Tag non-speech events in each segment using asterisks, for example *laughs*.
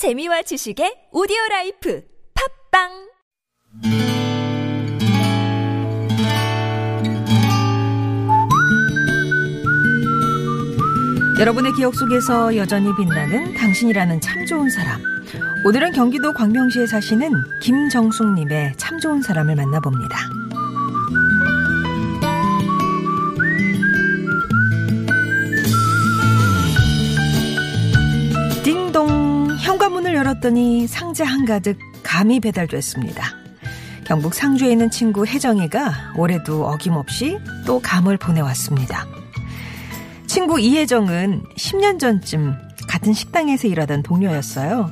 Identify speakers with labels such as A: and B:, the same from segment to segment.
A: 재미와 지식의 오디오 라이프 팟빵
B: 여러분의 기억 속에서 여전히 빛나는 당신이라는 참 좋은 사람. 오늘은 경기도 광명시에 사시는 김정숙님의 참 좋은 사람을 만나봅니다. 현관문을 열었더니 상자 한가득 감이 배달됐습니다. 경북 상주에 있는 친구 혜정이가 올해도 어김없이 또 감을 보내왔습니다. 친구 이혜정은 10년 전쯤 같은 식당에서 일하던 동료였어요.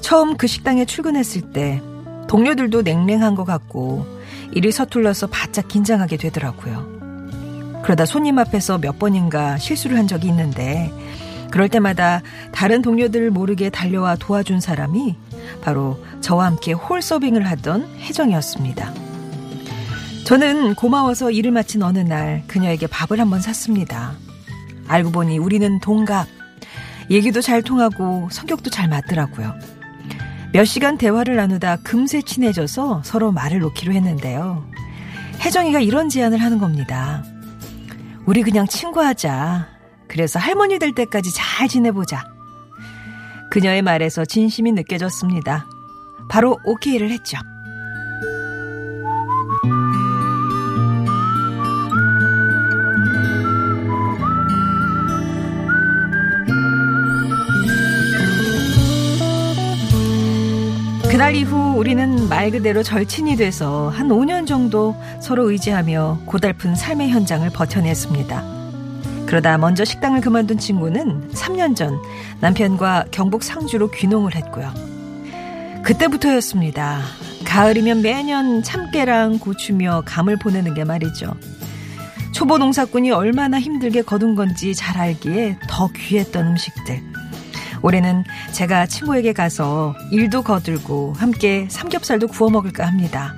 B: 처음 그 식당에 출근했을 때 동료들도 냉랭한 것 같고 일이 서툴러서 바짝 긴장하게 되더라고요. 그러다 손님 앞에서 몇 번인가 실수를 한 적이 있는데 그럴 때마다 다른 동료들을 모르게 달려와 도와준 사람이 바로 저와 함께 홀 서빙을 하던 혜정이었습니다. 저는 고마워서 일을 마친 어느 날 그녀에게 밥을 한번 샀습니다. 알고 보니 우리는 동갑. 얘기도 잘 통하고 성격도 잘 맞더라고요. 몇 시간 대화를 나누다 금세 친해져서 서로 말을 놓기로 했는데요. 혜정이가 이런 제안을 하는 겁니다. 우리 그냥 친구하자. 그래서 할머니 될 때까지 잘 지내보자. 그녀의 말에서 진심이 느껴졌습니다. 바로 오케이를 했죠. 그날 이후 우리는 말 그대로 절친이 돼서 한 5년 정도 서로 의지하며 고달픈 삶의 현장을 버텨냈습니다. 그러다 먼저 식당을 그만둔 친구는 3년 전 남편과 경북 상주로 귀농을 했고요. 그때부터였습니다. 가을이면 매년 참깨랑 고추며 감을 보내는 게 말이죠. 초보 농사꾼이 얼마나 힘들게 거둔 건지 잘 알기에 더 귀했던 음식들. 올해는 제가 친구에게 가서 일도 거들고 함께 삼겹살도 구워 먹을까 합니다.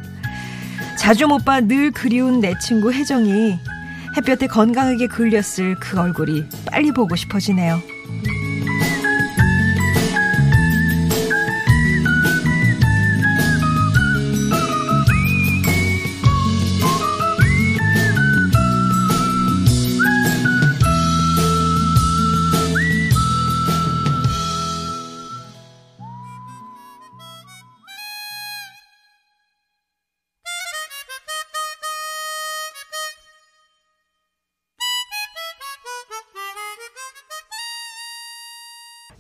B: 자주 못 봐 늘 그리운 내 친구 혜정이 햇볕에 건강하게 그을렸을 그 얼굴이 빨리 보고 싶어지네요.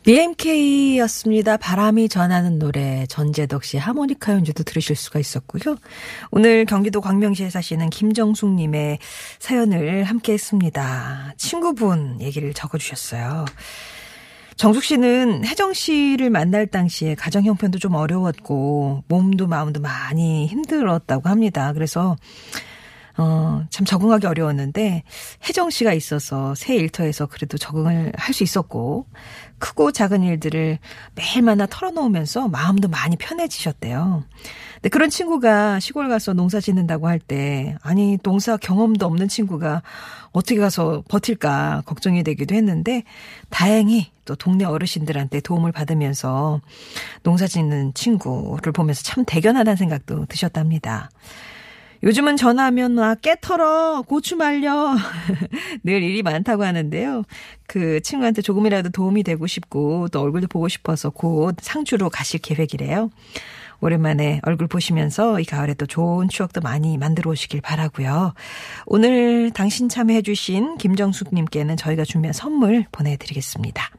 B: BMK였습니다. 바람이 전하는 노래 전재덕 씨 하모니카 연주도 들으실 수가 있었고요. 오늘 경기도 광명시에 사시는 김정숙 님의 사연을 함께 했습니다. 친구분 얘기를 적어 주셨어요. 정숙 씨는 혜정 씨를 만날 당시에 가정 형편도 좀 어려웠고 몸도 마음도 많이 힘들었다고 합니다. 그래서 어, 참 적응하기 어려웠는데, 혜정 씨가 있어서 새 일터에서 그래도 적응을 할 수 있었고, 크고 작은 일들을 매일마다 털어놓으면서 마음도 많이 편해지셨대요. 근데 그런 친구가 시골 가서 농사 짓는다고 할 때, 아니, 농사 경험도 없는 친구가 어떻게 가서 버틸까 걱정이 되기도 했는데, 다행히 또 동네 어르신들한테 도움을 받으면서 농사 짓는 친구를 보면서 참 대견하다는 생각도 드셨답니다. 요즘은 전화하면 와깨 털어 고추 말려 *laughs* 늘 일이 많다고 하는데요. 그 친구한테 조금이라도 도움이 되고 싶고 또 얼굴도 보고 싶어서 곧 상주로 가실 계획이래요. 오랜만에 얼굴 보시면서 이 가을에 또 좋은 추억도 많이 만들어 오시길 바라고요. 오늘 당신 참여해 주신 김정숙 님께는 저희가 준비한 선물 보내 드리겠습니다.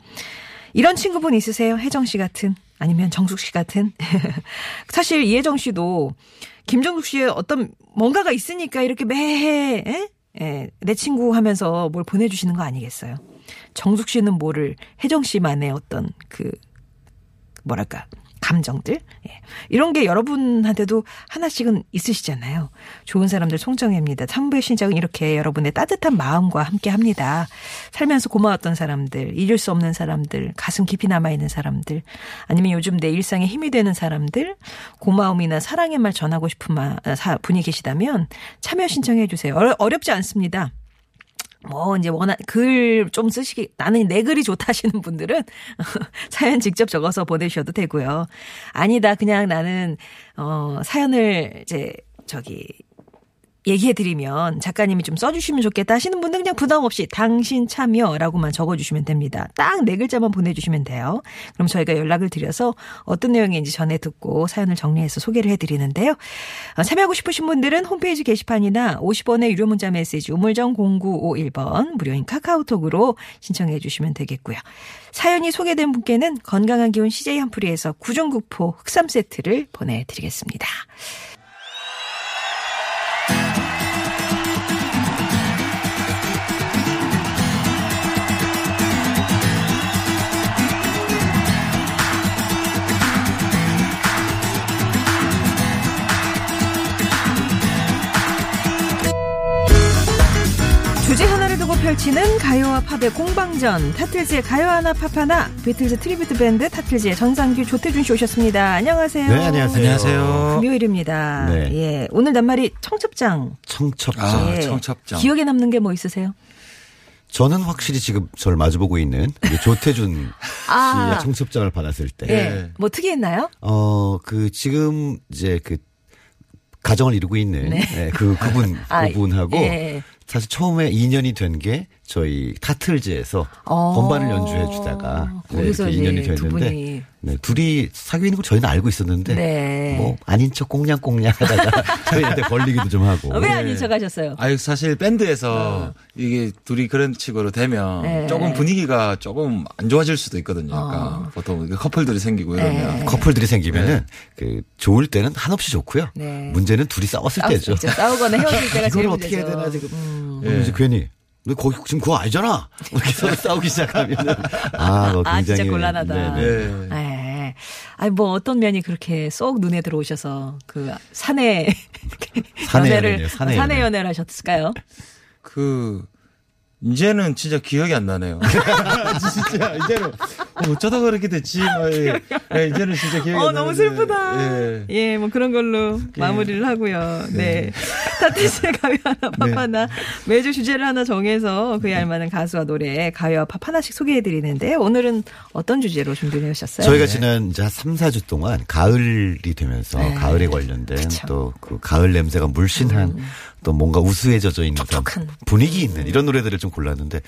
B: 이런 친구분 있으세요? 혜정 씨 같은 아니면 정숙 씨 같은? *laughs* 사실 이혜정 씨도 김정숙 씨의 어떤 뭔가가 있으니까 이렇게 매해 에? 예, 내 친구 하면서 뭘 보내주시는 거 아니겠어요? 정숙 씨는 뭐를 혜정 씨만의 어떤 그 뭐랄까 감정들 예. 이런 게 여러분한테도 하나씩은 있으시잖아요. 좋은 사람들 송정혜입니다. 3부의 신작은 이렇게 여러분의 따뜻한 마음과 함께 합니다. 살면서 고마웠던 사람들, 잊을 수 없는 사람들, 가슴 깊이 남아 있는 사람들, 아니면 요즘 내 일상에 힘이 되는 사람들, 고마움이나 사랑의 말 전하고 싶은 분이 계시다면 참여 신청해 주세요. 어렵지 않습니다. 뭐 이제 원하 글좀 쓰시기 나는 내 글이 좋다 하시는 분들은 *laughs* 사연 직접 적어서 보내주셔도 되고요. 아니다 그냥 나는 어 사연을 이제 저기 얘기해드리면 작가님이 좀 써주시면 좋겠다 하시는 분들 그냥 부담 없이 당신 참여라고만 적어주시면 됩니다. 딱 네 글자만 보내주시면 돼요. 그럼 저희가 연락을 드려서 어떤 내용인지 전해 듣고 사연을 정리해서 소개를 해드리는데요. 어, 참여하고 싶으신 분들은 홈페이지 게시판이나 50원의 유료 문자 메시지 우물정 0951번 무료인 카카오톡으로 신청해 주시면 되겠고요. 사연이 소개된 분께는 건강한 기운 CJ 한풀이에서 구중구포 흑삼 세트를 보내드리겠습니다. 펼치는 가요와 팝의 공방전 타틀즈의 가요 하나 팝 하나 비틀즈 tribute 밴드 타틀즈의 전상규 조태준 씨 오셨습니다. 안녕하세요.
C: 네, 안녕하세요.
D: 안녕하세요.
B: 금요일입니다.
C: 네.
B: 예, 오늘 낱말이 청첩장.
C: 청첩장.
D: 아,
B: 예.
D: 청첩장.
B: 기억에 남는 게 뭐 있으세요?
C: 저는 확실히 지금 저를 마주보고 있는 조태준
B: 아.
C: 씨의 청첩장을 받았을 때,
B: 예. 뭐 특이했나요?
C: 어, 그 지금 이제 그 가정을 이루고 있는
B: 네.
C: 예, 그 그분 *laughs*
B: 아,
C: 그분하고
B: 예.
C: 사실 처음에 인연이 된 게 저희 타틀즈에서
B: 어.
C: 건반을 연주해 주다가 네,
B: 거기서
C: 이렇게 인연이
B: 두
C: 됐는데. 네, 둘이 사귀고 있는 걸 저희는 알고 있었는데
B: 네.
C: 뭐 아닌 척 꽁냥꽁냥 하다가 *laughs* 저희한테 걸리기도 좀 하고
B: 왜 아닌 척 하셨어요?
D: 아유 사실 밴드에서 이게 둘이 그런 식으로 되면
B: 어. 네.
D: 조금 분위기가 조금 안 좋아질 수도 있거든요. 약간 보통 이게 커플들이 생기고 이러면
B: 네.
C: 커플들이 생기면은 그 좋을 때는 한없이 좋고요.
B: 네.
C: 문제는 둘이 싸웠을 때죠.
B: 싸우- 싸우거나 헤어질 *laughs* 때가 제일
C: 이걸 어떻게 해야
B: 문제죠.
C: 되나 지금.
B: 음.
C: 이제 괜히 너 거기 지금 그거 아니잖아. 이렇게 서로 *laughs* 싸우기 시작하면은 아, 뭐
B: 아,
C: 굉장히
B: 진짜 곤란하다.
C: 네네.
D: 네.
B: 예. 아니 뭐 어떤 면이 그렇게 쏙 눈에 들어오셔서 그 사내
C: 사내
B: 연애를
C: 연애네요, 사내
B: 사내
C: 연애.
B: 연애를 하셨을까요?
D: 그 이제는 진짜 기억이 안 나네요. *laughs* 진짜 이제는 어, 어쩌다 그렇게 됐지. 막, 예. 예, 이제는 진짜 기억이
B: 어
D: 안 나는데.
B: 너무 슬프다.
D: 예.
B: 예, 뭐 그런 걸로 마무리를 하고요. 네. *laughs* 타티스의 가요 하나 팝
D: 네.
B: 하나 매주 주제를 하나 정해서 그에 알맞은 가수와 노래 가요와 팝 하나씩 소개해 드리는데 오늘은 어떤 주제로 준비해 오셨어요?
C: 저희가 지난 이제 한 3, 4주 동안 가을이 되면서
B: 네.
C: 가을에 관련된.
B: 음.
C: 또그 가을 냄새가 물씬한 또 뭔가 우수해져져 있는. 분위기 있는 이런 노래들을 좀 골랐는데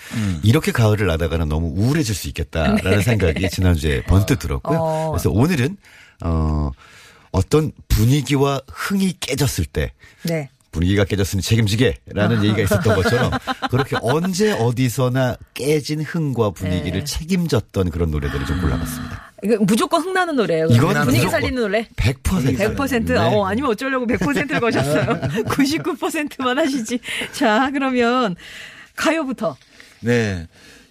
C: 이렇게 가을을 나다가는 너무 우울해질 수 있겠다라는 생각이 지난주에 번뜩 들었고요.
B: 네. 어.
C: 그래서 오늘은 어 어떤 분위기와 흥이 깨졌을 때
B: 네.
C: 분위기가 깨졌으니 책임지게라는 얘기가 있었던 것처럼 *laughs* 그렇게 언제 어디서나 깨진 흥과 분위기를
B: 네.
C: 책임졌던 그런 노래들을 좀 골라봤습니다.
B: 무조건 흥나는 노래예요.
C: 이건
B: 분위기 살리는 노래.
C: 100%.
B: 100%?
C: 네.
B: 어, 아니면 어쩌려고 100%를 *laughs* 거셨어요. *laughs* 99%만 하시지. 자, 그러면 가요부터.
D: 네.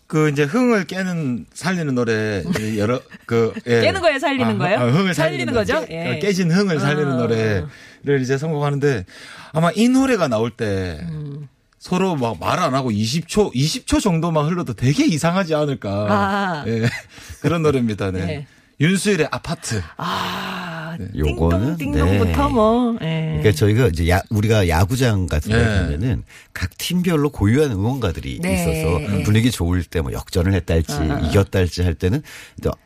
D: 그 이제 흥을 깨는 살리는 노래 이 여러 그 예.
B: 깨는 거예요, 살리는 거예요?
D: 아, 흥을
B: 살리는
D: 살리는,
B: 거죠?
D: 깨,
B: 예.
D: 깨진 흥을 살리는
B: 어.
D: 노래를 이제 선곡하는데 아마 이 노래가 나올 때
B: 음.
D: 서로 막 말 안 하고 20초 20초 정도만 흘러도 되게 이상하지 않을까.
B: 아.
D: 예. *laughs* 그런 노래입니다. 네.
B: 네.
D: 윤수일의 아파트.
B: 아,
C: 요거는,
B: 띵동, 띵동부터
C: 네.
B: 뭐. 예.
C: 그러니까 저희가 이제 야, 우리가 야구장 같은 데
D: 네.
C: 가면은 각 팀별로 고유한 응원가들이
B: 네.
C: 있어서 분위기 좋을 때 뭐 역전을 했다 할지 이겼다 할지 할 때는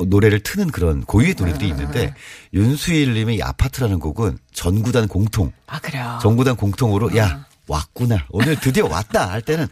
C: 노래를 트는 그런 고유의 노래들이 있는데 윤수일 님의 이 아파트라는 곡은 전구단 공통
B: 아, 그래요.
C: 전구단 공통으로 야 왔구나 오늘 드디어 왔다 할 때는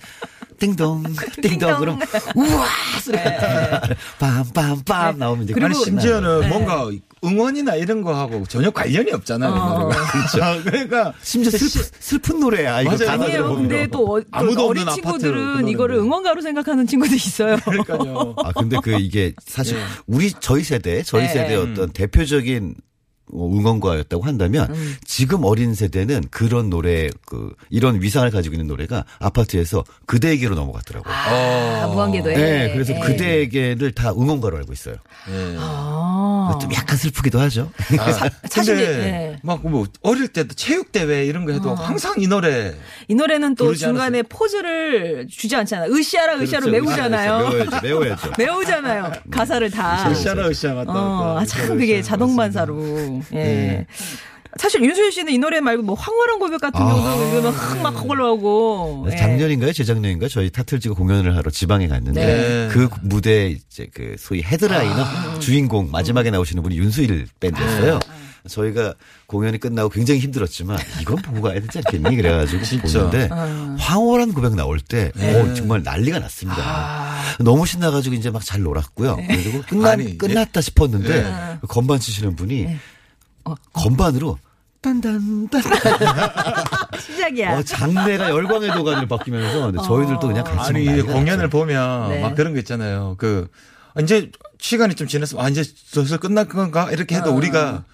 C: 띵동 *laughs* 띵동 그럼 우와 소리가 빰빰빰 나오면 이제 끝나.
D: 심지어는
B: 네.
D: 뭔가 응원이나 이런 거하고 전혀 관련이 없잖아요.
B: 어. *laughs*
D: 그렇죠. 그러니까
C: 심지어 슬픈, 슬픈 노래야 이거
B: 아니에요. 근데 또, 어, 또
D: 아무도
B: 어린 친구들은
D: 그
B: 이거를. 응원가로 생각하는 친구도 있어요.
D: 그러니까요.
C: 아 근데 그 이게 사실
D: 네.
C: 우리 저희 세대 저희
B: 네.
C: 세대의 어떤 대표적인 어, 응원가였다고 한다면
B: 음.
C: 지금 어린 세대는 그런 노래 그 이런 위상을 가지고 있는 노래가 아파트에서 그대에게로 넘어갔더라고요.
B: 아, 무한궤도에.
C: 네, 그래서
B: 예.
C: 그대에게를 다 응원가로 알고 있어요.
D: 예.
B: 아.
C: 좀 약간 슬프기도 하죠.
D: 아,
B: 사실
D: 근데
B: 예.
D: 막뭐 어릴 때도 체육 대회 이런 거 해도
B: 어.
D: 항상 이 노래
B: 이 노래는 또 중간에 pause를 주지 않잖아요. 으쌰라 으쌰로
D: 그렇죠.
B: 메우잖아요.
C: 메워야죠, 메워야죠. *laughs*
B: 메우잖아요. 가사를 다.
D: 으쌰라 으쌰 맞다.
B: 어, 아, 참 그게 자동 반사로. 예. 사실 윤수일 씨는 이 노래 말고 뭐 황홀한 고백 같은
C: 아.
B: 경우도 이거 막막 올라오고. 예.
C: 작년인가요? 재작년인가? 저희 타틀지구 공연을 하러 지방에 갔는데
D: 네.
C: 그 무대 이제 그 소위 헤드라이너 주인공 마지막에 나오시는 분이 윤수일 밴드였어요. 저희가 공연이 끝나고 굉장히 힘들었지만 이건 보고 가야 되지 않겠니? 그래가지고. 보는데 황홀한 고백 나올 때 어, 정말 난리가 났습니다. 너무 신나가지고 이제 막 잘 놀았고요. 그리고 끝나,
D: 아니,
C: 끝났다 싶었는데 그 건반 치시는 분이 건반으로 딴딴딴 *laughs*
B: 시작이야.
C: 어, 장내가 열광의 도가니로 바뀌면서 근데 저희들도 그냥 같이
D: 아니 공연을
C: 났죠.
D: 보면
B: 네.
D: 막 그런 거 있잖아요. 그 이제 시간이 좀 지났으면 아 이제 슬슬 끝날 건가 이렇게 해도 우리가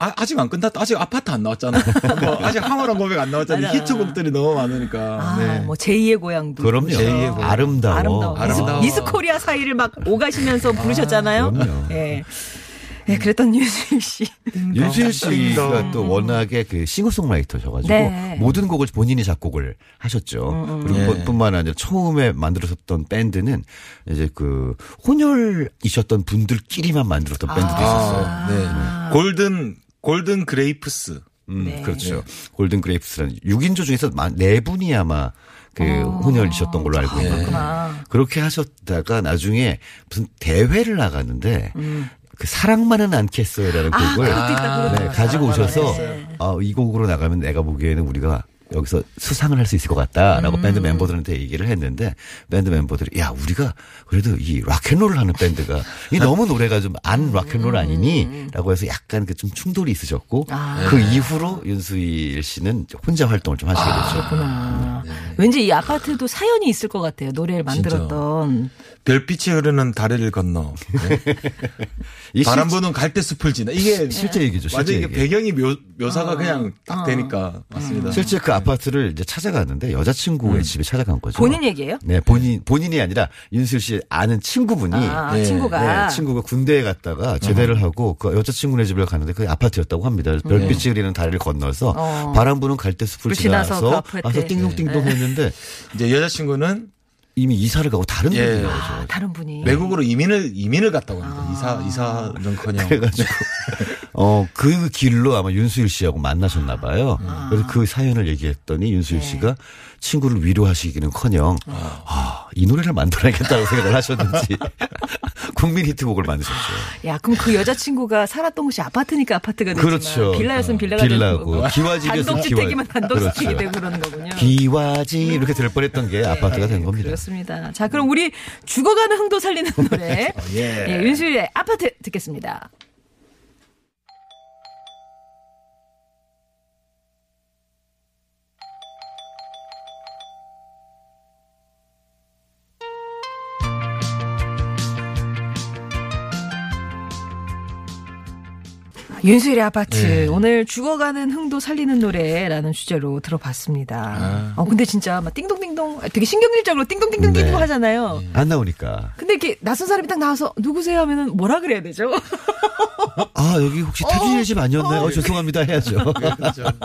D: 아, 아직 안 끝났다. 아직 아파트 안 나왔잖아. *laughs* 뭐 아직 황홀한 고백 안 나왔잖아. 히트곡들이 너무 많으니까.
B: 아,
D: 네.
B: 뭐 제2의 고향도.
C: 그럼요.
B: 부르시고.
D: 제2의 고향.
C: 아름다워.
B: 아름다워.
D: 아름다워.
B: 미스, 미스 코리아 사이를 막 오가시면서 부르셨잖아요.
C: 그럼요.
B: 예. 예, 그랬던 *laughs* 윤수일 씨.
C: 윤수일 씨가
D: 띵동.
C: 또 워낙에 그 싱어송라이터셔가지고
B: 네.
C: 모든 곡을 본인이 작곡을 하셨죠. 그리고
D: 예.
C: 뭐 뿐만 아니라 처음에 만들었던 밴드는 이제 그 혼혈이셨던 분들끼리만 만들었던 밴드도 있었어요.
D: 아, 네. 골든 골든 그레이프스.
C: 음,
B: 네.
C: 그렇죠. 골든 그레이프스라는 6인조 중에서 만- 네 분이 아마 그 혼혈이셨던 걸로 알고 있는데
B: 그렇구나.
C: 그렇게 하셨다가 나중에 무슨 대회를 나갔는데 그 사랑만은 않겠어요라는
B: 아,
C: 곡을
B: 그것도
C: 네. 가지고 오셔서. 아, 이 곡으로 나가면 내가 보기에는 우리가 여기서 수상을 할 수 있을 것 같다라고 밴드 멤버들한테 얘기를 했는데 밴드 멤버들이 야 우리가 그래도 이 락앤롤을 하는 밴드가 이 너무 노래가 좀 안 락앤롤 아니니?라고 해서 약간 그 좀 충돌이 있으셨고
B: 아.
C: 그 이후로 윤수일 씨는 혼자 활동을 좀 하시게 됐죠.
B: 그렇구나. 왠지 이 아파트도 사연이 있을 것 같아요. 노래를 만들었던.
D: 별빛이 흐르는 다리를 건너. 네. *laughs*
C: 이
D: 바람
C: 실-
D: 부는 갈대 숲을 지나. 이게
C: 실제 얘기죠. 실제
D: 완전 이게
C: 얘기.
D: 배경이 묘, 묘사가 그냥 딱 되니까 맞습니다.
C: 실제 그 아파트를 이제 찾아갔는데 여자친구의 집에 찾아간 거죠.
B: 본인 얘기예요?
C: 네, 본인 본인이 아니라 윤수일 씨 아는 친구분이
B: 아,
D: 네.
B: 친구가.
C: 네, 친구가 군대에 갔다가 제대를 하고 그 여자친구네 집을 갔는데 그 아파트였다고 합니다. 그래서 별빛이 흐리는 다리를 건너서
B: 네. 어.
C: 바람 부는 갈대 숲을
B: 불 지나서 그.
C: 와서 띵동띵동 했는데
D: 이제 여자친구는
C: 이미 이사를 가고 다른
D: 예.
C: 분이 나오죠.
B: 아, 다른 분이.
D: 외국으로 이민을 이민을 갔다고 합니다. 이사 이사는커녕
C: 그래가지고 어 그 길로 아마 윤수일 씨하고 만나셨나 봐요.
B: 아.
C: 그래서 그 사연을 얘기했더니 윤수일
B: 네.
C: 씨가 친구를 위로하시기는 커녕 아, 이 노래를 만들어야겠다고 생각을 하셨는지 *laughs* 국민 히트곡을 만드셨죠.
B: 야, 그럼 그 여자친구가 살았던 곳이 아파트니까 아파트가 되지만
C: 그렇죠.
B: 빌라였으면 빌라가
C: 빌라고,
B: 되고
C: 기와집이었으면
B: 단독주택이면 단독주택이
C: 그렇죠.
B: 되고 그러는 거군요.
C: 기와지 이렇게 될 뻔했던 게 아파트가 된 겁니다.
B: 그렇습니다. 자, 그럼 우리 죽어가는 흥도 살리는 노래. *laughs*
D: 예.
B: 예, 윤수일의 아파트 듣겠습니다. 윤수일의 아파트
C: 네.
B: 오늘 죽어가는 흥도 살리는 노래라는 주제로 들어봤습니다. 어 근데 진짜 막 띵동띵동 되게 신경질적으로 띵동띵동
C: 네.
B: 띵동 하잖아요.
C: 안 나오니까.
B: 근데 이렇게 낯선 사람이 딱 나와서 누구세요 하면은 뭐라 그래야 되죠? *laughs*
C: 아 여기 혹시 태준이 집 아니었나요? 어, 죄송합니다 해야죠. *laughs*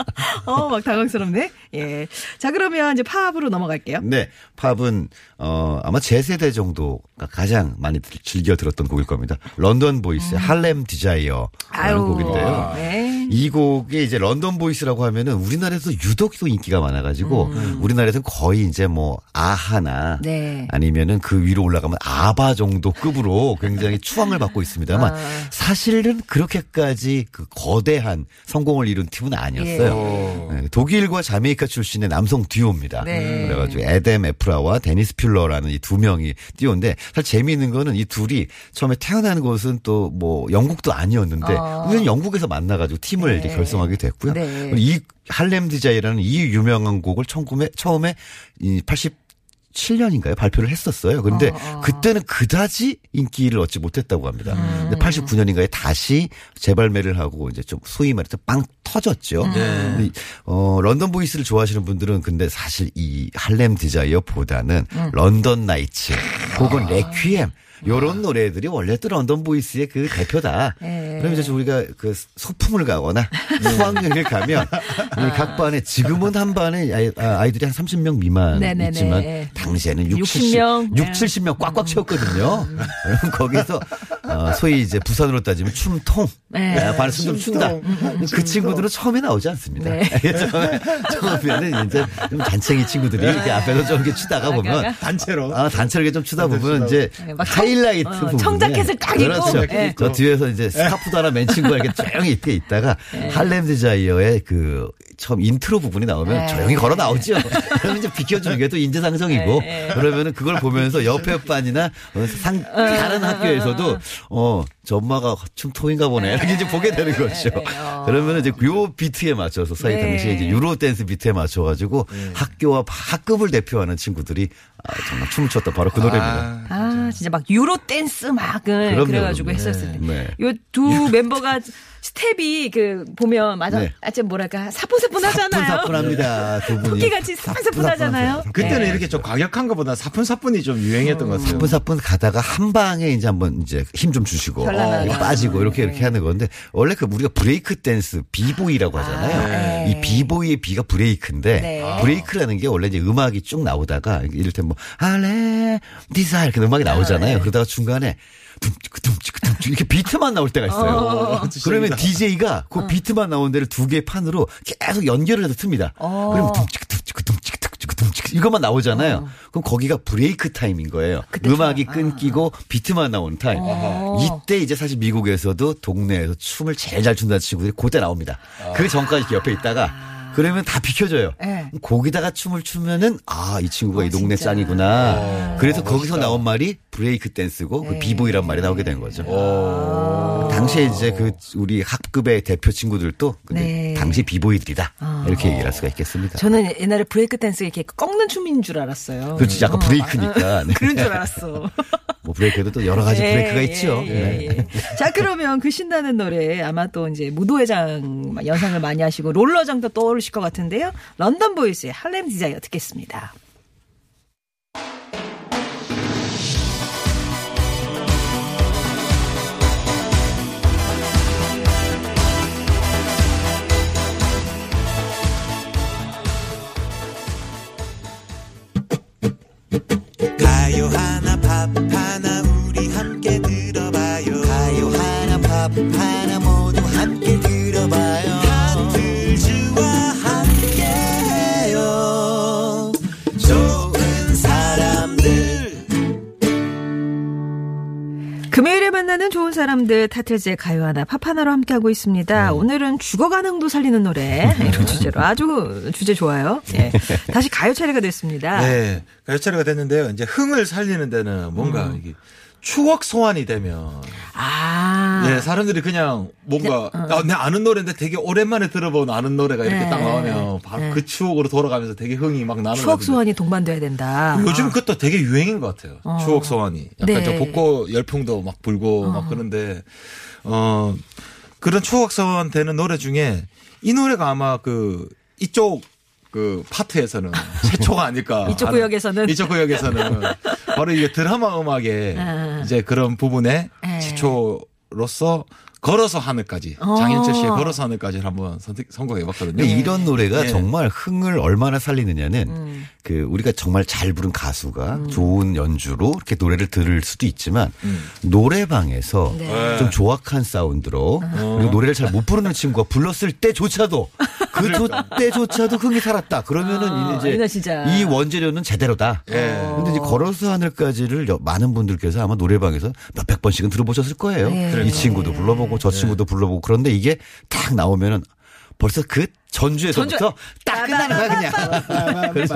C: *laughs*
B: 어, 막 당황스럽네. 예. 자, 그러면 이제 팝으로 넘어갈게요.
C: 네, 팝은 어 아마 제 세대 정도가 가장 많이 들- 즐겨 들었던 곡일 겁니다. London Boys의 Harlem Desire라는 곡인데요.
B: 네.
C: 이 곡이 이제 London Boys라고 하면은 우리나라에서 유독 또 인기가 많아가지고 우리나라에서는 거의 이제 뭐 아하나
B: 네.
C: 아니면은 그 위로 올라가면 아바 정도 급으로 굉장히 추앙을 받고 있습니다만
B: 아.
C: 사실은 그렇게까지 그 거대한 성공을 이룬 팀은 아니었어요. 네, 독일과 자메이카 출신의 남성 듀오입니다.
B: 네.
C: 그래가지고 에뎀 에프라와 데니스 퓰러라는 이 두 명이 듀오인데 사실 재미있는 거는 이 둘이 처음에 태어난 곳은 또 뭐 영국도 아니었는데
B: 어.
C: 우리는 영국에서 만나가지고 팀을 이제 결성하게 됐고요.
B: 네.
C: 이 Harlem Desire라는 이 유명한 곡을 처음에 처음에 이 87년인가요? 발표를 했었어요. 근데
B: 어, 어.
C: 그때는 그다지 인기를 얻지 못했다고 합니다.
B: 음.
C: 근데 89년인가에 다시 재발매를 하고 이제 좀 소위 말해서 빵 터졌죠. 이, 어, London Boys를 좋아하시는 분들은 근데 사실 이 Harlem Desire보다는
B: 음.
C: London Nights 혹은
B: 아.
C: Requiem 요런 노래들이 원래 또 London Boys의 그 대표다.
B: 예.
C: 그럼 이제 우리가 그 소풍을 가거나 수학여행을 가면 이각 반에 지금은 한 반에 아이- 아, 아이 들이 한 30명 미만
B: 네네네.
C: 있지만 당시에는 6,
B: 60 명.
C: 70명, 6,
B: 네.
C: 70명 꽉꽉 채웠거든요. 그럼 *laughs* 거기서 어, 소위 이제 부산으로 따지면 춤통.
B: 네.
C: 아, 반에 춤 좀 춘다. 그 친구들은 처음에 나오지 않습니다.
B: 네. *laughs*
C: 처음에, 처음에는 이제 좀 잔챙이 친구들이 이렇게 앞에서 좀 이렇게 추다가 보면
D: 단체로.
C: 아, 단체로 이렇게 좀 추다 보면 이제
B: 네, 막 청-
C: 하이라이트
B: 어,
C: 부분에
B: 청자켓을 딱 입고.
C: 그렇죠.
B: 네.
C: 저 뒤에서 이제 스카프도 하나 맨 친구가 이렇게 조용히 이렇게 있다가 *laughs* Harlem Desire의 그 처음 인트로 부분이 나오면
B: 네.
C: 조용히 걸어 나오죠. *laughs* 그러면 이제 비켜주는 게 또 인지상정이고
B: 네.
C: 그러면은 그걸 보면서 옆에 반이나 어, 상 다른 학교에서도 어, 저 임마가 춤통인가 보네. 이렇게 이제 보게 되는 거죠.
B: 어.
C: 그러면은 이제 요 비트에 맞춰서 사이
B: 네.
C: 당시에 이제 Euro dance 비트에 맞춰가지고 학교와 학급을 대표하는 친구들이 아, 정말 춤을 췄던 바로 그 노래입니다.
B: 아, 진짜 막 Euro dance 막을
C: 그럼요,
B: 그래가지고
C: 그럼요.
B: 했었을 때.
C: 네.
B: 요 두 멤버가 스텝이 그 보면 맞아.
C: 네.
B: 아, 좀 뭐랄까 사뿐사뿐 하잖아요.
C: 사뿐사뿐합니다. *laughs* 두 분이.
B: 토끼같이 사뿐사뿐 하잖아요.
D: 그때는
B: 네.
D: 이렇게 좀 과격한 것보다 사뿐사뿐이 좀 유행했던 것 같아요.
C: 사뿐사뿐 가다가 한 방에 이제 한번 이제 힘 좀 주시고. 이렇게 빠지고 이렇게 이렇게 하는 건데 원래 그 우리가 브레이크 댄스 비보이라고 하잖아요.
B: 아, 네.
C: 이 비보이의 B가 브레이크인데
B: 네.
C: 브레이크라는 게 원래 이제 음악이 쭉 나오다가 이를테면 뭐 Harlem Desire 이렇게 음악이 나오잖아요.
B: 네.
C: 그러다가 중간에 둠치크 둠치크 이렇게 비트만 나올 때가 있어요.
B: 어.
C: 그러면 DJ가 그 비트만 나온 데를 두 개의 판으로 계속 연결을 해서 틉니다.
B: 어.
C: 그러면 둠치크 둠치크 둠치크 둠치크 둠치크 이것만 나오잖아요. 그럼 거기가 break time인 거예요. 음악이
B: 좀-
C: 끊기고 비트만 나오는 타임. 이때 이제 사실 미국에서도 동네에서 춤을 제일 잘 춘다는 친구들이 그때 나옵니다. 그 전까지 이렇게 옆에 있다가 그러면 다 비켜줘요.
B: 네.
C: 거기다가 춤을 추면은 아 이 친구가 이 동네
B: 진짜.
C: 짱이구나. 그래서 거기서 나온 말이 브레이크 댄스고 그 비보이란 말이 나오게 된 거죠. 당시에 이제 그 우리 학급의 대표 친구들도 근데
B: 네.
C: 당시 비보이들이다 이렇게 얘기를 할 수가 있겠습니다.
B: 저는 옛날에 브레이크 댄스 이렇게 꺾는 춤인 줄 알았어요.
C: 그렇지 약간
B: 어,
C: 브레이크니까 네. *laughs*
B: 그런 줄 알았어. *laughs*
C: 뭐 브레이크도 또 여러 가지
B: 예,
C: 브레이크가
B: 예,
C: 있죠.
B: 예,
C: 네.
B: 예. 자, 그러면 그 신나는 노래 아마 또 이제 무도회장 연상을 많이 하시고 롤러장도 떠오르실 것 같은데요. London Boys의 Harlem Desire 듣겠습니다.
E: 하나 사람들
B: 타틀즈의 가요 하나 팝 하나로 함께하고 있습니다. 오늘은 죽어가는 도 살리는 노래 이런 주제로 아주 주제 좋아요. 예. 다시 가요 차례가 됐습니다.
D: 네. 가요 차례가 됐는데요. 이제 흥을 살리는 데는 뭔가
B: 음.
D: 이게 추억 소환이 되면
B: 아.
D: 네, 사람들이 그냥 뭔가 아, 내 아는 노래인데 되게 오랜만에 들어본 아는 노래가 이렇게
B: 네.
D: 딱 나오면 바로
B: 네.
D: 그 추억으로 돌아가면서 되게 흥이 막 나는
B: 추억. 소환이 동반돼야 된다.
D: 요즘 그것도 되게 유행인 것 같아요. 추억 소환이. 약간
B: 네.
D: 저 복고 열풍도 막 불고 막 그런데 어 그런 추억 소환 되는 노래 중에 이 노래가 아마 그 이쪽 그 파트에서는 *laughs* 최초가 아닐까.
B: 이쪽 구역에서는.
D: 이쪽 구역에서는 *laughs* 바로 이게 드라마 음악의
B: 아.
D: 이제 그런 부분에
B: 네.
D: 최초로서 걸어서 하늘까지
B: 어.
D: 장현철 씨의 걸어서 하늘까지를 한번 선택 선곡해 봤거든요.
C: 근데 이런 노래가
D: 예.
C: 정말 흥을 얼마나 살리느냐는
B: 음.
C: 그 우리가 정말 잘 부른 가수가 좋은 연주로 이렇게 노래를 들을 수도 있지만 노래방에서
B: 네.
C: 좀 조악한 사운드로 그리고 노래를 잘 못 부르는 친구가 불렀을 때조차도 *laughs* 그 조- 때조차도 흥이 살았다. 그러면은
B: 아,
C: 이제
B: 진짜.
C: 이 원재료는 제대로다.
D: 예.
C: 근데 이제 걸어서 하늘까지를 여- 많은 분들께서 아마 노래방에서 몇백 번씩은 들어보셨을 거예요.
B: 네.
C: 이 친구도 불러보고 저 친구도 불러보고 그런데 이게 딱 나오면은 벌써 그 전주에서부터
B: 전주-
C: 딱 끝나는 거야 그냥. *laughs* 그래서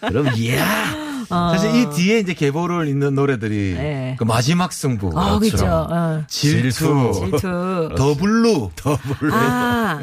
C: 그럼 이야
D: 사실 이 뒤에 이제 계보를 잇는 노래들이
B: 네.
D: 그 마지막 승부,
B: 아, 그죠. 어.
D: 질투,
B: 질투. *laughs*
D: The Blue,
B: 아,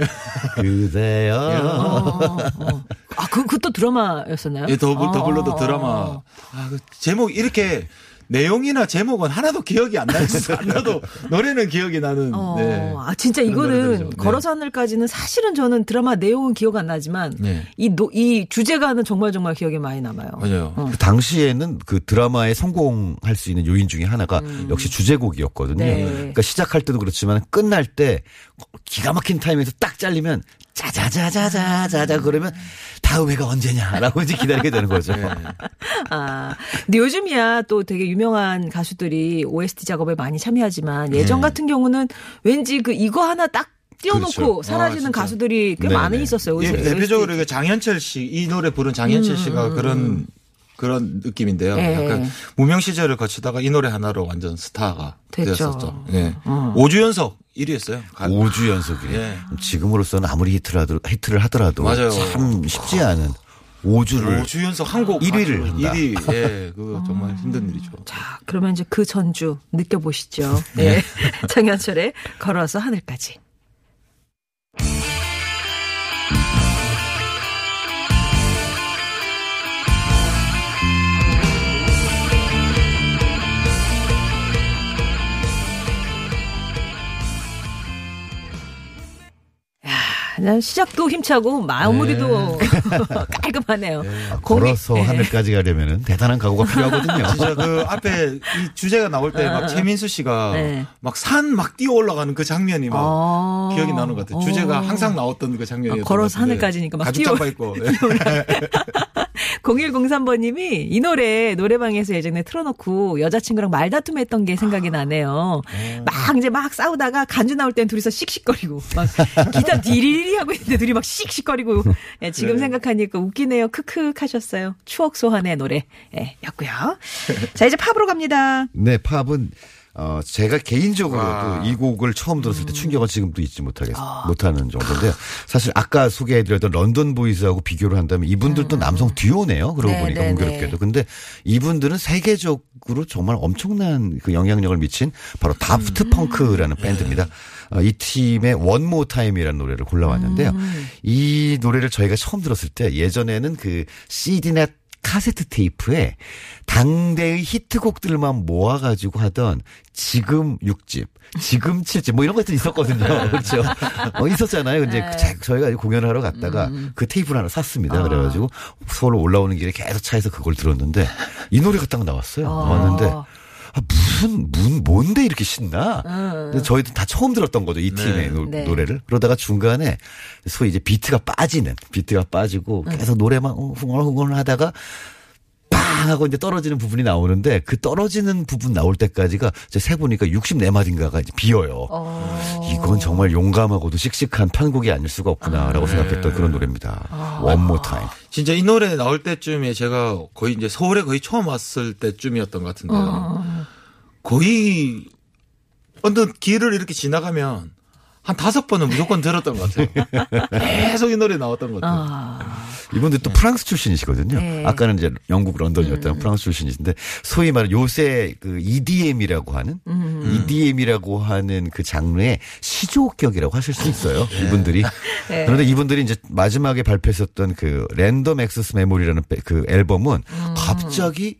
C: 그대여
B: 어, 어. 아, 그, 그것도 드라마였었나요?
D: 예, The Blue
B: 어,
D: The Blue도
B: 어,
D: 드라마.
B: 어.
D: 아, 그 제목 이렇게 내용이나 제목은 하나도 기억이 안 나요. 안 나도 노래는 기억이 나는.
B: 어,
D: 네.
B: 아 진짜 이거는.
D: 네.
B: 걸어서 하늘까지는 사실은 저는 드라마 내용은 기억 안 나지만
D: 네.
B: 이, 노, 이 주제가는 정말 정말 기억에 많이 남아요.
D: 맞아요.
B: 어.
C: 그 당시에는 그 드라마에 성공할 수 있는 요인 중에 하나가 역시 주제곡이었거든요.
B: 음. 네.
C: 그러니까 시작할 때도 그렇지만 끝날 때 기가 막힌 타임에서 딱 잘리면 짜자자자자자자 그러면 다음 회가 언제냐라고 이제 기다리게 되는 거죠.
D: 네.
B: 아, 근데 요즘이야 또 되게 유명 한 가수들이 OST 작업에 많이 참여하지만 예전
D: 네.
B: 같은 경우는 왠지 그 이거 하나 딱 띄워놓고
C: 그렇죠.
B: 사라지는
D: 아.
B: 가수들이 꽤
C: 네,
B: 많이
C: 네.
B: 있었어요.
D: 예. 대표적으로 장현철 씨, 이 노래 부른 장현철 씨가 그런 그런 느낌인데요.
B: 예.
D: 약간 무명 시절을 거치다가 이 노래 하나로 완전 스타가
B: 됐죠.
D: 되었었죠. 예. 5주 연속 1위였어요.
C: 5주 연속이에요.
D: 예.
C: 지금으로서는 아무리 히트를, 하더, 히트를 하더라도
D: 맞아요.
C: 참 쉽지 않은 5주를
D: 5주 연속 한곡
C: 1위를 한다.
D: 1위. 예, 그거 정말 힘든 일이죠.
B: 자, 그러면 이제 그 전주 느껴보시죠. 네. *laughs* 장현철의 걸어서 하늘까지. 시작도 힘차고 마무리도 *laughs* 깔끔하네요. 공이-
C: 걸어서
B: 네.
C: 하늘까지 가려면은 대단한 각오가 필요하거든요. *laughs*
D: 진짜 그 앞에 이 주제가 나올 때 막 최민수 씨가
B: 네.
D: 막산막 뛰어 올라가는 그 장면이 막
B: 아.
D: 기억이 나는 것 같아요. 주제가 항상 나왔던 그 장면이었던
B: 아, 걸어서. 하늘까지니까 막
D: 가죽
B: 뛰어-
D: 잠바 입고. *laughs* 네.
B: 0103번님이 이 노래 노래방에서 예전에 틀어놓고 여자친구랑 말다툼했던 게 생각이 나네요. 막 이제 막 싸우다가 간주 나올 땐 둘이서 씩씩거리고 막 기타 디리리 하고 있는데 둘이 막 씩씩거리고 예, 지금
D: 네.
B: 생각하니까 웃기네요. 크크 하셨어요. 추억 소환의 노래 예, 였고요. 자 이제 팝으로 갑니다.
C: 네, 팝은 어 제가 개인적으로도
D: 와.
C: 이 곡을 처음 들었을 때 충격은 지금도 잊지 못하겠 못하는 정도인데요. 사실 아까 소개해드렸던 런던 보이즈하고 비교를 한다면 이분들도 남성 듀오네요. 그러고
B: 네,
C: 보니까
B: 네,
C: 공교롭게도. 근데 이분들은 세계적으로 정말 엄청난 그 영향력을 미친 바로 Daft Punk라는 밴드입니다. 어, 이 팀의 One More Time이라는 노래를 골라왔는데요. 이 노래를 저희가 처음 들었을 때 예전에는 그 CD나 카세트 테이프에 당대의 히트곡들만 모아가지고 하던 지금 6집, 지금 7집 뭐 이런 것들이 있었거든요. *laughs* 그렇죠. 어, 있었잖아요. 근데 그 자- 저희가 공연을 하러 갔다가 그 테이프를 하나 샀습니다. 그래가지고 서울 올라오는 길에 계속 차에서 그걸 들었는데 이 노래가 딱 나왔어요. 나왔는데 아, 무슨, 문, 뭔데 이렇게 신나? 근데 저희도 다 처음 들었던 거죠. 이 팀의 노,
B: 네.
C: 노래를. 그러다가 중간에 소위 이제 비트가 빠지는, 비트가 빠지고 계속 노래만 흥얼흥얼 하다가 빵 하고 이제 떨어지는 부분이 나오는데 그 떨어지는 부분 나올 때까지가 이제 세 보니까 64마디인가가 이제 비어요. 이건 정말 용감하고도 씩씩한 편곡이 아닐 수가 없구나라고 생각했던 그런 노래입니다. One More Time.
D: 진짜 이 노래 나올 때쯤에 제가 거의 이제 서울에 거의 처음 왔을 때쯤이었던 것 같은데요. 거의 어떤 길을 이렇게 지나가면 한 다섯 번은 무조건 들었던 것 같아요. 계속 이 노래 나왔던 것 같아요.
C: 이분들 또 프랑스 출신이시거든요.
B: 네.
C: 아까는 이제 영국 런던이었다면 프랑스 출신이신데 소위 말하는 요새 그 EDM이라고 하는 EDM이라고 하는 그 장르의 시조격이라고 하실 수 있어요. 이분들이. 그런데 이분들이 이제 마지막에 발표했었던 그 랜덤 액세스 메모리라는 빼- 그 앨범은 갑자기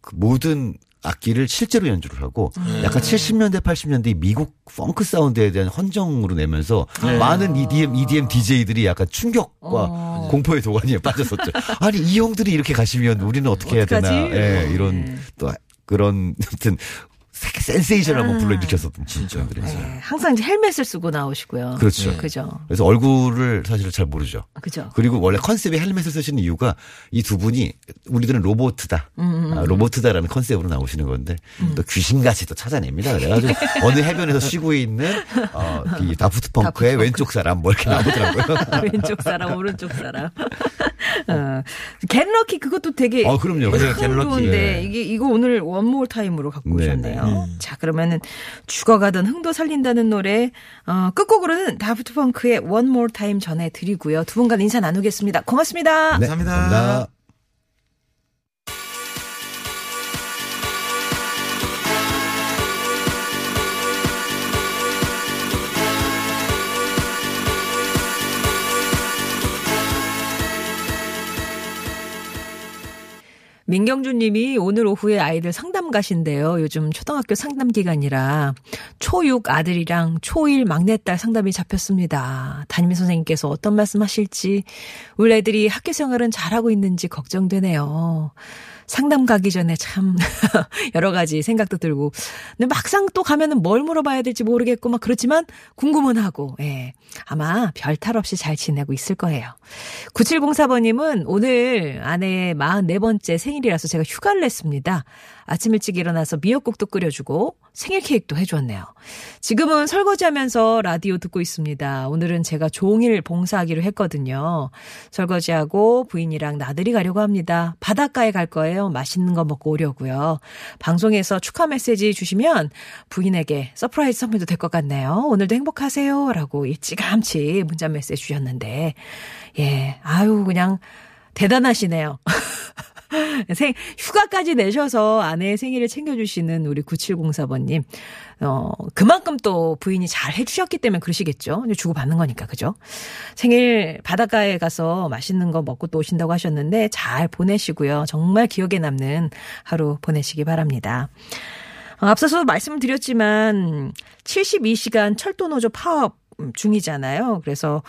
C: 그 모든 악기를 실제로 연주를 하고 약간 70년대 80년대 미국 펑크 사운드에 대한 헌정으로 내면서 많은 EDM EDM DJ들이 약간 충격과 공포의 도가니에 빠졌었죠. 아니 이 형들이 이렇게 가시면 우리는 어떻게 해야 되나? 예, 이런 또 그런 *laughs* 하여튼 센세이션을 한번 불러일으켰었던 진짜들이 있어요.
B: 네, 항상 이제 헬멧을 쓰고 나오시고요.
C: 그렇죠.
B: 네. 그죠.
C: 그래서 얼굴을 사실 잘 모르죠.
B: 그죠.
C: 그리고 원래 컨셉이 헬멧을 쓰시는 이유가 이 두 분이 우리들은 로보트다.
B: 음,
C: 아, 로보트다라는 컨셉으로 나오시는 건데 또 귀신같이 또 찾아냅니다. 그래가지고 *laughs* 어느 해변에서 쉬고 있는 어, 이 *laughs* 다프트 펑크의 왼쪽 사람 뭐 이렇게 나오더라고요. *laughs*
B: 왼쪽 사람, 오른쪽 사람. 어, Get Lucky 그것도 되게
C: 어, 그럼요.
B: 참
D: Get Lucky.
B: 좋은데
C: 네.
B: 이게 이거 오늘 One More Time으로 갖고
C: 네,
B: 오셨네요. 자 그러면은 죽어가던 흥도 살린다는 노래 어, 끝곡으로는 Daft Punk의 One More Time 전해 드리고요. 두 분과는 인사 나누겠습니다. 고맙습니다.
C: 네,
D: 감사합니다.
C: 감사합니다.
B: 민경준 님이 오늘 오후에 아이들 상담 가신대요. 요즘 초등학교 상담 기간이라 초6 아들이랑 초1 막내딸 상담이 잡혔습니다. 담임 선생님께서 어떤 말씀 하실지 우리 애들이 학교 생활은 잘하고 있는지 걱정되네요. 상담 가기 전에 참 *laughs* 여러 가지 생각도 들고 근데 막상 또 가면은 뭘 물어봐야 될지 모르겠고 막 그렇지만 궁금은 하고 예. 아마 별 탈 없이 잘 지내고 있을 거예요. 9704번님은 오늘 아내의 44번째 생일이라서 제가 휴가를 냈습니다. 아침 일찍 일어나서 미역국도 끓여주고 생일 케이크도 해줬네요. 지금은 설거지하면서 라디오 듣고 있습니다. 오늘은 제가 종일 봉사하기로 했거든요. 설거지하고 부인이랑 나들이 가려고 합니다. 바닷가에 갈 거예요. 맛있는 거 먹고 오려고요. 방송에서 축하 메시지 주시면 부인에게 서프라이즈 선물도 될 것 같네요. 오늘도 행복하세요. 라고 일찌감치 문자 메시지 주셨는데 예, 아유 그냥 대단하시네요. *laughs* *laughs* 생, 휴가까지 내셔서 아내의 생일을 챙겨주시는 우리 9704번님. 어, 그만큼 또 부인이 잘 해주셨기 때문에 그러시겠죠. 주고받는 거니까, 그죠? 생일 바닷가에 가서 맛있는 거 먹고 또 오신다고 하셨는데 잘 보내시고요. 정말 기억에 남는 하루 보내시기 바랍니다. 어, 앞서서 말씀을 드렸지만 72시간 철도노조 파업 중이잖아요. 그래서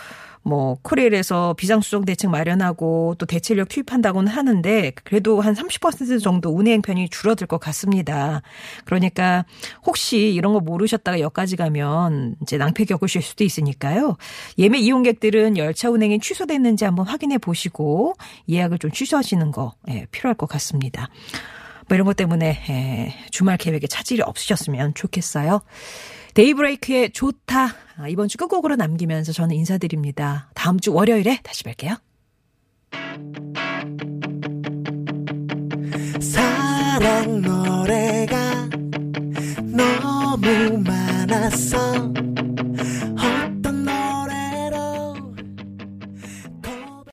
B: 뭐 코레일에서 비상수정 대책 마련하고 또 대체력 투입한다고는 하는데 그래도 한 30% 정도 운행 편이 줄어들 것 같습니다. 그러니까 혹시 이런 거 모르셨다가 여기까지 가면 이제 낭패 겪으실 수도 있으니까요. 예매 이용객들은 열차 운행이 취소됐는지 한번 확인해 보시고 예약을 좀 취소하시는 거 예, 필요할 것 같습니다. 뭐 이런 것 때문에 예, 주말 계획에 차질이 없으셨으면 좋겠어요. 데이브레이크의 좋다. 아, 이번 주 끝곡으로 남기면서 저는 인사드립니다. 다음 주 월요일에 다시 뵐게요.
E: 사랑 노래가 너무 많았어